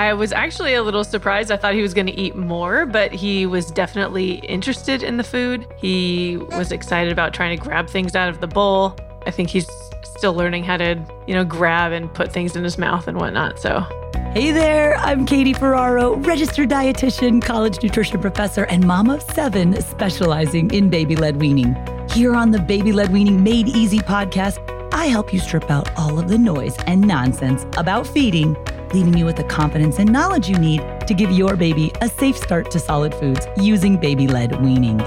I was actually a little surprised. I thought he was going to eat more, but he was definitely interested in the food. He was excited about trying to grab things out of the bowl. I think he's still learning how to, you know, grab and put things in his mouth and whatnot. So Hey there, I'm Katie Ferraro, registered dietitian, college nutrition professor, and mom of seven specializing in baby led weaning. Here on the Baby Led Weaning Made Easy podcast, I help you strip out all of the noise and nonsense about feeding, leaving you with the confidence and knowledge you need to give your baby a safe start to solid foods using baby led weaning.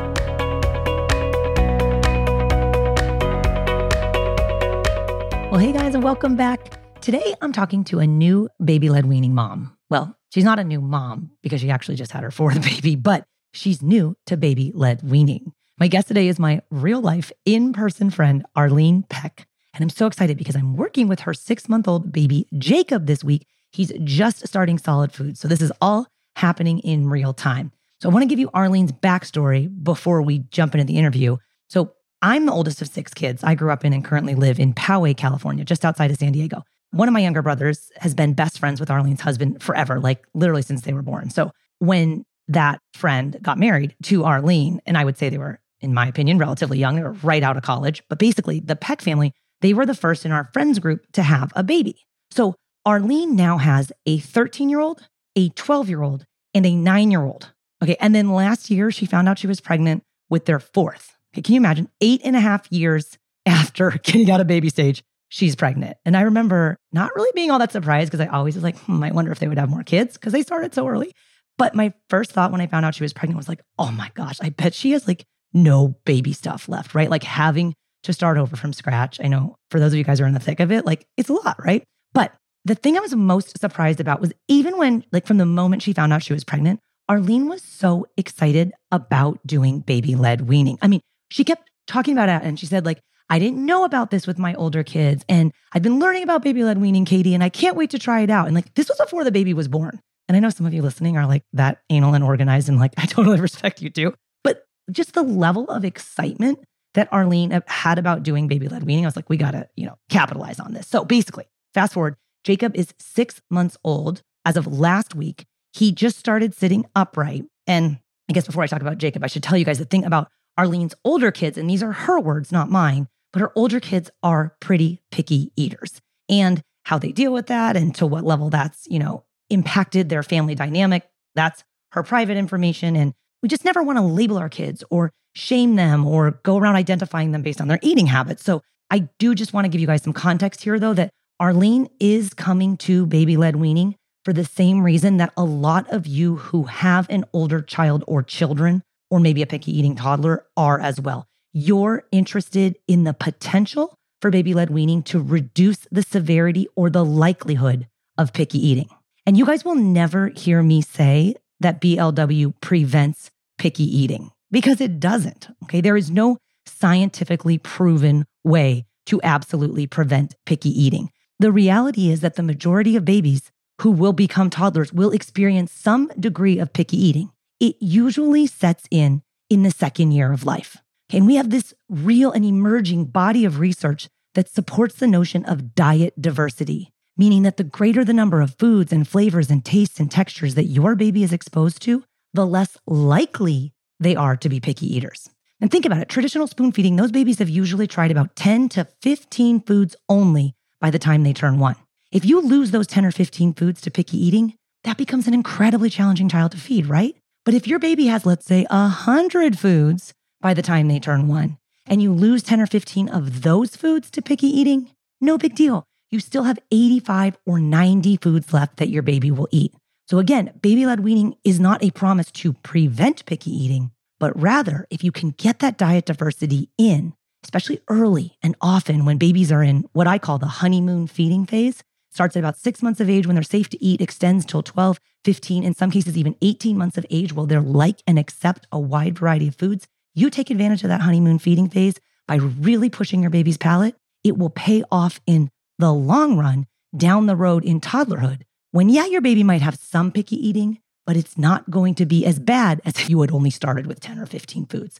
Well, hey guys, and welcome back. Today, I'm talking to a new baby led weaning mom. Well, she's not a new mom because she actually just had her fourth baby, but she's new to baby led weaning. My guest today is my real life in person friend, Arlene Peck. And I'm so excited because I'm working with her six month old baby, Jacob, this week. He's just starting solid food. So this is all happening in real time. So I want to give you Arlene's backstory before we jump into the interview. So I'm the oldest of six kids. I grew up in and currently live in Poway, California, just outside of San Diego one of my younger brothers has been best friends with Arlene's husband forever, like literally since they were born. So when that friend got married to Arlene, and I would say they were, in my opinion, relatively young, they were right out of college. But basically, the Peck family, they were the first in our friends group to have a baby. So Arlene now has a 13 year old, a 12 year old, and a nine year old. Okay. And then last year, she found out she was pregnant with their fourth. Okay. Can you imagine eight and a half years after getting out of baby stage? she's pregnant. And I remember not really being all that surprised because I always was like, hmm, I wonder if they would have more kids because they started so early. But my first thought when I found out she was pregnant was like, oh my gosh, I bet she has like no baby stuff left, right? Like having to start over from scratch. I know for those of you guys who are in the thick of it, like it's a lot, right? But the thing I was most surprised about was even when, like, from the moment she found out she was pregnant, Arlene was so excited about doing baby led weaning. I mean, she kept talking about it and she said, like, I didn't know about this with my older kids. And I've been learning about baby led weaning, Katie, and I can't wait to try it out. And like, this was before the baby was born. And I know some of you listening are like that anal and organized, and like, I totally respect you too. But just the level of excitement that Arlene had about doing baby led weaning, I was like, we got to, you know, capitalize on this. So basically, fast forward, Jacob is six months old. As of last week, he just started sitting upright. And I guess before I talk about Jacob, I should tell you guys the thing about Arlene's older kids, and these are her words, not mine, but her older kids are pretty picky eaters. And how they deal with that and to what level that's, you know, impacted their family dynamic, that's her private information. And we just never want to label our kids or shame them or go around identifying them based on their eating habits. So I do just want to give you guys some context here, though, that Arlene is coming to baby led weaning for the same reason that a lot of you who have an older child or children, or maybe a picky eating toddler, are as well you're interested in the potential for baby led weaning to reduce the severity or the likelihood of picky eating. And you guys will never hear me say that BLW prevents picky eating because it doesn't. Okay. There is no scientifically proven way to absolutely prevent picky eating. The reality is that the majority of babies who will become toddlers will experience some degree of picky eating. It usually sets in in the second year of life. And we have this real and emerging body of research that supports the notion of diet diversity, meaning that the greater the number of foods and flavors and tastes and textures that your baby is exposed to, the less likely they are to be picky eaters. And think about it traditional spoon feeding, those babies have usually tried about 10 to 15 foods only by the time they turn one. If you lose those 10 or 15 foods to picky eating, that becomes an incredibly challenging child to feed, right? But if your baby has, let's say, 100 foods by the time they turn one, and you lose 10 or 15 of those foods to picky eating, no big deal. You still have 85 or 90 foods left that your baby will eat. So, again, baby led weaning is not a promise to prevent picky eating, but rather, if you can get that diet diversity in, especially early and often when babies are in what I call the honeymoon feeding phase, starts at about six months of age when they're safe to eat, extends till 12, 15, in some cases, even 18 months of age, where they're like and accept a wide variety of foods. You take advantage of that honeymoon feeding phase by really pushing your baby's palate. It will pay off in the long run down the road in toddlerhood. When, yeah, your baby might have some picky eating, but it's not going to be as bad as if you had only started with 10 or 15 foods.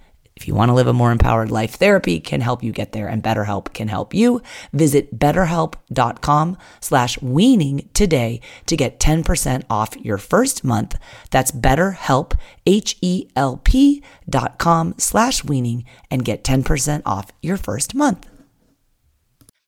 if you want to live a more empowered life, therapy can help you get there and BetterHelp can help you. Visit betterhelp.com slash weaning today to get 10% off your first month. That's betterhelp, H-E-L-P dot com slash weaning and get 10% off your first month.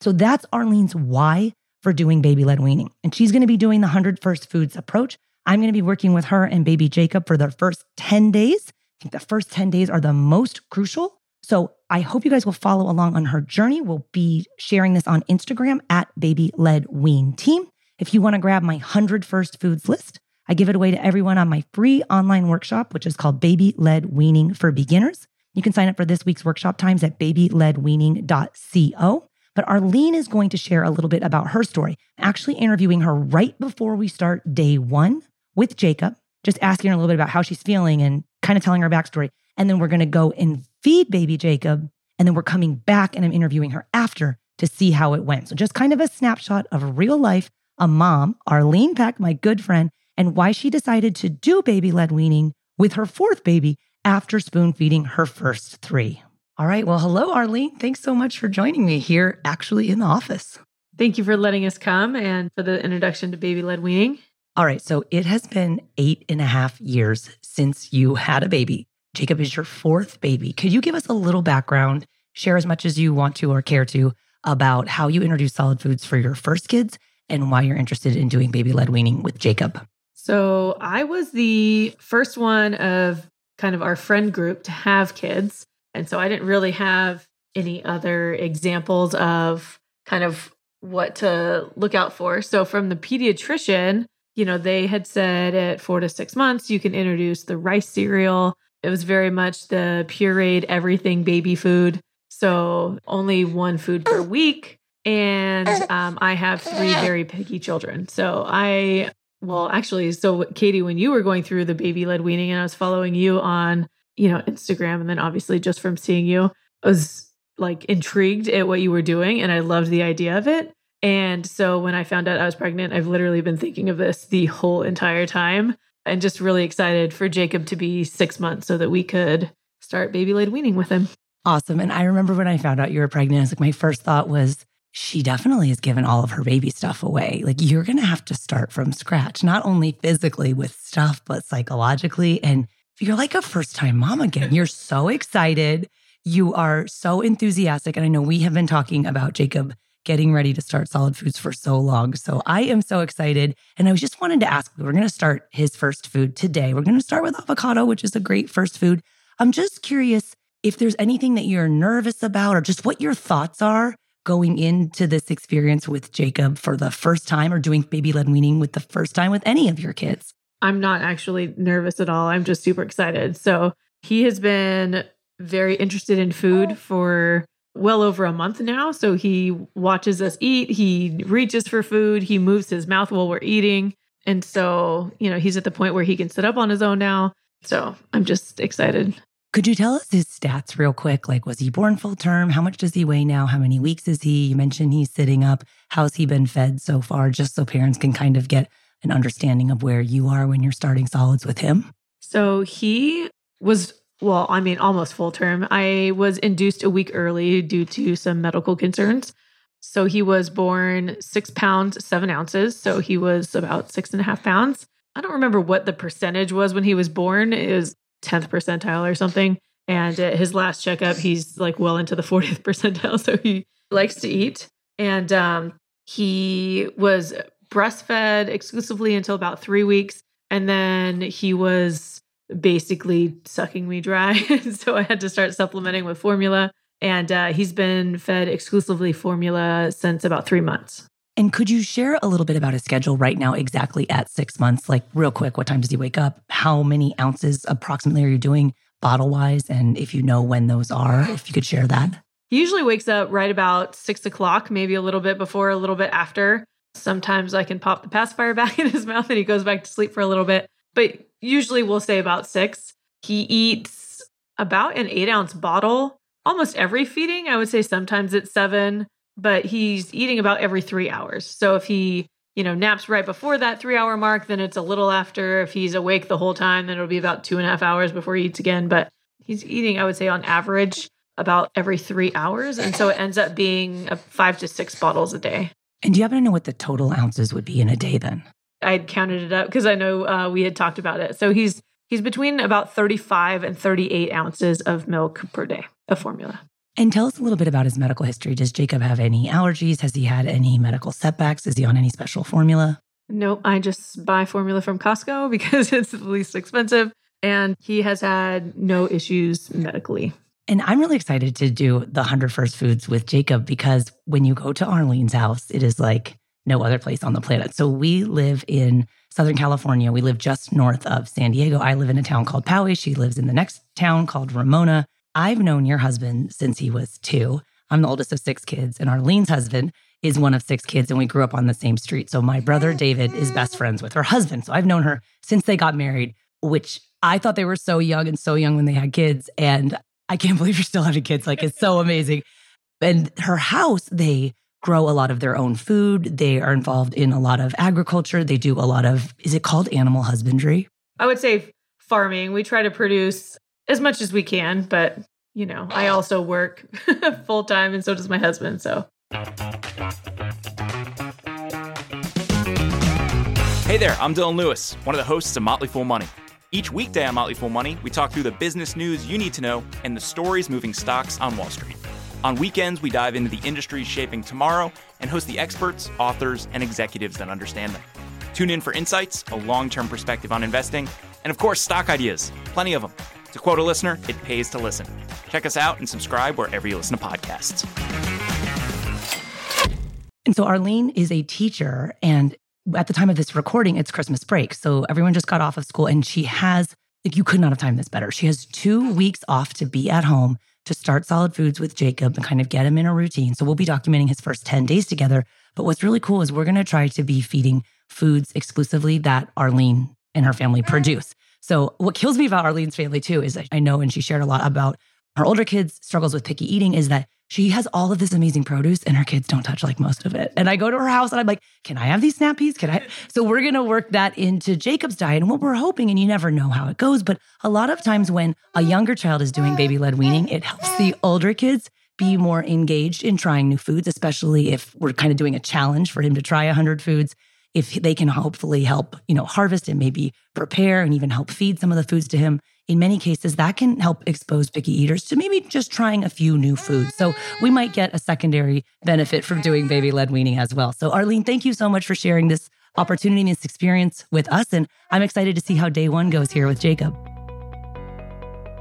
So that's Arlene's why for doing baby-led weaning. And she's going to be doing the 100 First Foods approach. I'm going to be working with her and baby Jacob for the first 10 days think the first 10 days are the most crucial. So I hope you guys will follow along on her journey. We'll be sharing this on Instagram at Baby Led Wean Team. If you want to grab my 100 first foods list, I give it away to everyone on my free online workshop, which is called Baby Led Weaning for Beginners. You can sign up for this week's workshop times at babyledweaning.co. But Arlene is going to share a little bit about her story. Actually interviewing her right before we start day one with Jacob, just asking her a little bit about how she's feeling and kind of telling her backstory. And then we're going to go and feed baby Jacob. And then we're coming back and I'm interviewing her after to see how it went. So just kind of a snapshot of real life, a mom, Arlene Peck, my good friend, and why she decided to do baby led weaning with her fourth baby after spoon feeding her first three. All right. Well, hello, Arlene. Thanks so much for joining me here, actually in the office. Thank you for letting us come and for the introduction to baby led weaning. All right. So it has been eight and a half years since you had a baby. Jacob is your fourth baby. Could you give us a little background, share as much as you want to or care to about how you introduced solid foods for your first kids and why you're interested in doing baby led weaning with Jacob? So I was the first one of kind of our friend group to have kids. And so I didn't really have any other examples of kind of what to look out for. So from the pediatrician, you know, they had said at four to six months, you can introduce the rice cereal. It was very much the pureed everything baby food. So only one food per week. And um, I have three very picky children. So I, well, actually, so Katie, when you were going through the baby led weaning and I was following you on, you know, Instagram, and then obviously just from seeing you, I was like intrigued at what you were doing and I loved the idea of it. And so when I found out I was pregnant, I've literally been thinking of this the whole entire time and just really excited for Jacob to be six months so that we could start baby led weaning with him. Awesome. And I remember when I found out you were pregnant, I was like my first thought was, she definitely has given all of her baby stuff away. Like you're going to have to start from scratch, not only physically with stuff, but psychologically. And you're like a first time mom again. You're so excited. You are so enthusiastic. And I know we have been talking about Jacob getting ready to start solid foods for so long. So I am so excited. And I just wanted to ask we're going to start his first food today. We're going to start with avocado, which is a great first food. I'm just curious if there's anything that you're nervous about or just what your thoughts are going into this experience with Jacob for the first time or doing baby led weaning with the first time with any of your kids. I'm not actually nervous at all. I'm just super excited. So he has been very interested in food oh. for well over a month now. So he watches us eat, he reaches for food, he moves his mouth while we're eating. And so, you know, he's at the point where he can sit up on his own now. So I'm just excited. Could you tell us his stats real quick? Like, was he born full term? How much does he weigh now? How many weeks is he? You mentioned he's sitting up. How's he been fed so far? Just so parents can kind of get an understanding of where you are when you're starting solids with him. So he was, well, I mean, almost full term. I was induced a week early due to some medical concerns. So he was born six pounds, seven ounces. So he was about six and a half pounds. I don't remember what the percentage was when he was born. It was 10th percentile or something. And at his last checkup, he's like well into the 40th percentile. So he likes to eat. And um, he was breastfed exclusively until about three weeks. And then he was basically sucking me dry. so I had to start supplementing with formula. And uh, he's been fed exclusively formula since about three months. And could you share a little bit about his schedule right now, exactly at six months? Like, real quick, what time does he wake up? How many ounces approximately are you doing bottle wise? And if you know when those are, if you could share that. He usually wakes up right about six o'clock, maybe a little bit before, a little bit after. Sometimes I can pop the pacifier back in his mouth and he goes back to sleep for a little bit. But usually we'll say about six. He eats about an eight ounce bottle almost every feeding. I would say sometimes it's seven, but he's eating about every three hours. So if he, you know, naps right before that three hour mark, then it's a little after. If he's awake the whole time, then it'll be about two and a half hours before he eats again. But he's eating, I would say, on average about every three hours. And so it ends up being five to six bottles a day. And do you happen to know what the total ounces would be in a day then? I had counted it up because I know uh, we had talked about it. So he's he's between about 35 and 38 ounces of milk per day of formula. And tell us a little bit about his medical history. Does Jacob have any allergies? Has he had any medical setbacks? Is he on any special formula? Nope, I just buy formula from Costco because it's the least expensive. And he has had no issues medically. And I'm really excited to do the 100 First Foods with Jacob because when you go to Arlene's house, it is like no other place on the planet. So we live in Southern California. We live just north of San Diego. I live in a town called Poway. She lives in the next town called Ramona. I've known your husband since he was two. I'm the oldest of six kids, and Arlene's husband is one of six kids, and we grew up on the same street. So my brother David is best friends with her husband. So I've known her since they got married, which I thought they were so young and so young when they had kids. And I can't believe you're still having kids. Like it's so amazing. And her house, they grow a lot of their own food. They are involved in a lot of agriculture. They do a lot of, is it called animal husbandry? I would say farming. We try to produce as much as we can, but you know, I also work full time and so does my husband. So. Hey there, I'm Dylan Lewis, one of the hosts of Motley Fool Money. Each weekday on Motley Fool Money, we talk through the business news you need to know and the stories moving stocks on Wall Street. On weekends, we dive into the industries shaping tomorrow and host the experts, authors, and executives that understand them. Tune in for insights, a long term perspective on investing, and of course, stock ideas. Plenty of them. To quote a listener, it pays to listen. Check us out and subscribe wherever you listen to podcasts. And so Arlene is a teacher, and at the time of this recording, it's Christmas break. So everyone just got off of school and she has, like, you could not have timed this better. She has two weeks off to be at home to start solid foods with Jacob and kind of get him in a routine. So we'll be documenting his first 10 days together. But what's really cool is we're going to try to be feeding foods exclusively that Arlene and her family mm. produce. So what kills me about Arlene's family too is I know, and she shared a lot about her older kids' struggles with picky eating, is that she has all of this amazing produce and her kids don't touch like most of it. And I go to her house and I'm like, can I have these snap peas? Can I? So we're going to work that into Jacob's diet. And what we're hoping, and you never know how it goes, but a lot of times when a younger child is doing baby led weaning, it helps the older kids be more engaged in trying new foods, especially if we're kind of doing a challenge for him to try 100 foods if they can hopefully help, you know, harvest and maybe prepare and even help feed some of the foods to him, in many cases that can help expose picky eaters to maybe just trying a few new foods. So we might get a secondary benefit from doing baby led weaning as well. So Arlene, thank you so much for sharing this opportunity and this experience with us. And I'm excited to see how day one goes here with Jacob.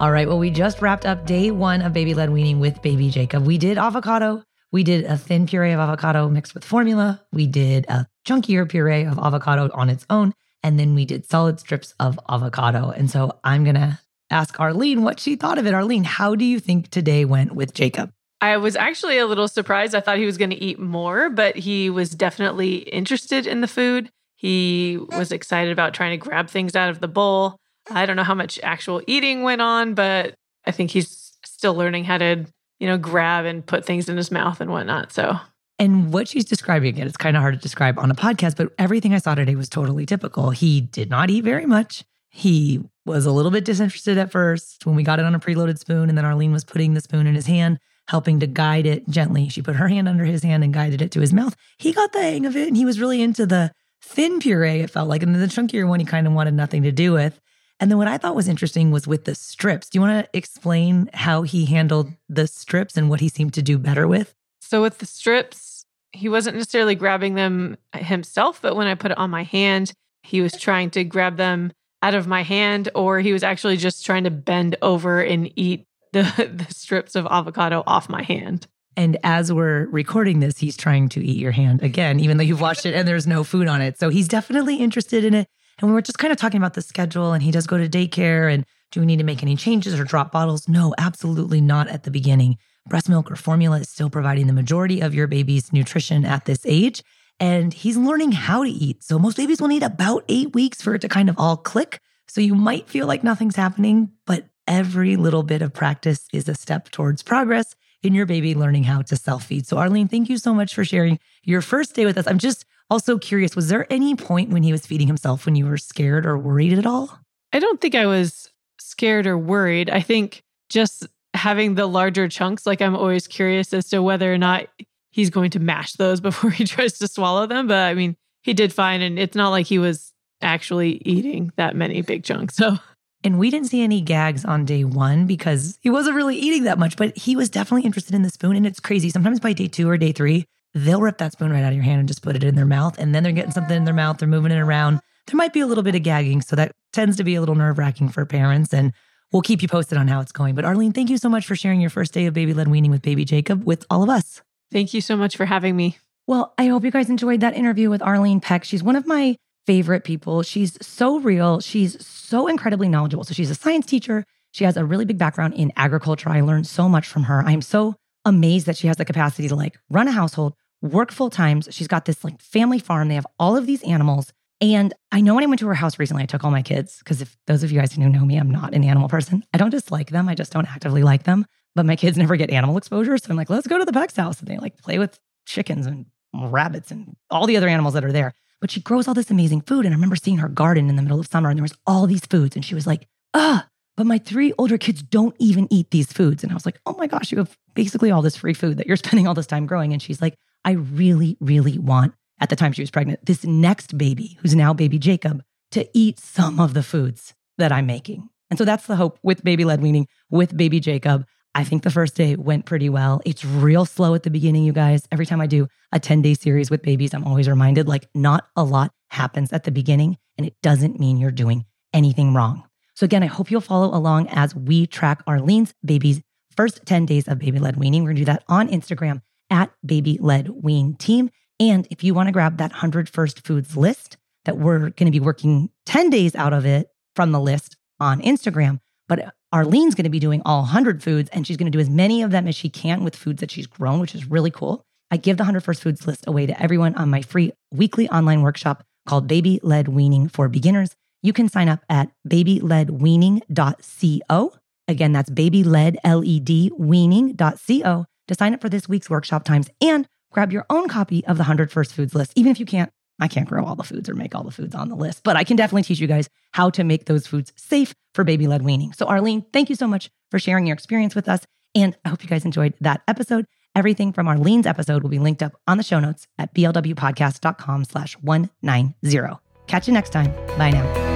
All right. Well, we just wrapped up day one of baby led weaning with baby Jacob. We did avocado. We did a thin puree of avocado mixed with formula. We did a chunkier puree of avocado on its own. And then we did solid strips of avocado. And so I'm going to ask Arlene what she thought of it. Arlene, how do you think today went with Jacob? I was actually a little surprised. I thought he was going to eat more, but he was definitely interested in the food. He was excited about trying to grab things out of the bowl. I don't know how much actual eating went on, but I think he's still learning how to, you know, grab and put things in his mouth and whatnot. So, and what she's describing again, it's kind of hard to describe on a podcast, but everything I saw today was totally typical. He did not eat very much. He was a little bit disinterested at first when we got it on a preloaded spoon, and then Arlene was putting the spoon in his hand helping to guide it gently. She put her hand under his hand and guided it to his mouth. He got the hang of it and he was really into the thin puree, it felt like. And then the chunkier one, he kind of wanted nothing to do with. And then what I thought was interesting was with the strips. Do you want to explain how he handled the strips and what he seemed to do better with? So, with the strips, he wasn't necessarily grabbing them uh, himself, but when I put it on my hand, he was trying to grab them out of my hand, or he was actually just trying to bend over and eat the, the strips of avocado off my hand. And as we're recording this, he's trying to eat your hand again, even though you've washed it and there's no food on it. So he's definitely interested in it. And we were just kind of talking about the schedule, and he does go to daycare. And do we need to make any changes or drop bottles? No, absolutely not at the beginning. Breast milk or formula is still providing the majority of your baby's nutrition at this age. And he's learning how to eat. So most babies will need about eight weeks for it to kind of all click. So you might feel like nothing's happening, but every little bit of practice is a step towards progress in your baby learning how to self feed. So, Arlene, thank you so much for sharing your first day with us. I'm just also curious was there any point when he was feeding himself when you were scared or worried at all? I don't think I was scared or worried. I think just having the larger chunks, like I'm always curious as to whether or not he's going to mash those before he tries to swallow them. But I mean, he did fine. And it's not like he was actually eating that many big chunks. So and we didn't see any gags on day one because he wasn't really eating that much, but he was definitely interested in the spoon. And it's crazy. Sometimes by day two or day three, they'll rip that spoon right out of your hand and just put it in their mouth. And then they're getting something in their mouth, they're moving it around. There might be a little bit of gagging. So that tends to be a little nerve wracking for parents. And we'll keep you posted on how it's going. But Arlene, thank you so much for sharing your first day of baby led weaning with baby Jacob with all of us. Thank you so much for having me. Well, I hope you guys enjoyed that interview with Arlene Peck. She's one of my favorite people. She's so real. She's so incredibly knowledgeable. So she's a science teacher. She has a really big background in agriculture. I learned so much from her. I'm so amazed that she has the capacity to like run a household, work full times. She's got this like family farm. They have all of these animals. And I know when I went to her house recently, I took all my kids because if those of you guys who know me, I'm not an animal person. I don't dislike them. I just don't actively like them. But my kids never get animal exposure. So I'm like, let's go to the Peck's house. And they like play with chickens and rabbits and all the other animals that are there. But she grows all this amazing food. And I remember seeing her garden in the middle of summer and there was all these foods. And she was like, ah, but my three older kids don't even eat these foods. And I was like, oh my gosh, you have basically all this free food that you're spending all this time growing. And she's like, I really, really want, at the time she was pregnant, this next baby, who's now baby Jacob, to eat some of the foods that I'm making. And so that's the hope with baby led weaning with baby Jacob. I think the first day went pretty well. It's real slow at the beginning, you guys. Every time I do a 10 day series with babies, I'm always reminded like, not a lot happens at the beginning, and it doesn't mean you're doing anything wrong. So, again, I hope you'll follow along as we track Arlene's baby's first 10 days of baby led weaning. We're gonna do that on Instagram at baby led wean team. And if you wanna grab that 100 first foods list, that we're gonna be working 10 days out of it from the list on Instagram. But Arlene's going to be doing all 100 foods and she's going to do as many of them as she can with foods that she's grown, which is really cool. I give the 100 First Foods list away to everyone on my free weekly online workshop called Baby Led Weaning for Beginners. You can sign up at babyledweaning.co. Again, that's babyled, L-E-D, weaning.co to sign up for this week's workshop times and grab your own copy of the 100 First Foods list, even if you can't I can't grow all the foods or make all the foods on the list, but I can definitely teach you guys how to make those foods safe for baby led weaning. So, Arlene, thank you so much for sharing your experience with us. And I hope you guys enjoyed that episode. Everything from Arlene's episode will be linked up on the show notes at blwpodcast.com slash 190. Catch you next time. Bye now.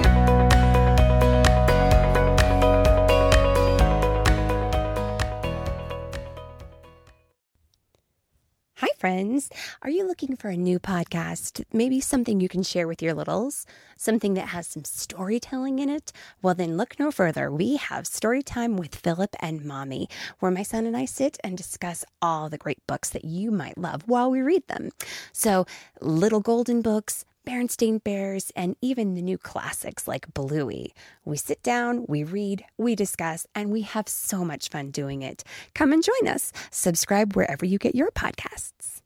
Friends. Are you looking for a new podcast? Maybe something you can share with your littles? Something that has some storytelling in it? Well, then look no further. We have Storytime with Philip and Mommy, where my son and I sit and discuss all the great books that you might love while we read them. So, little golden books Berenstain Bears, and even the new classics like Bluey. We sit down, we read, we discuss, and we have so much fun doing it. Come and join us. Subscribe wherever you get your podcasts.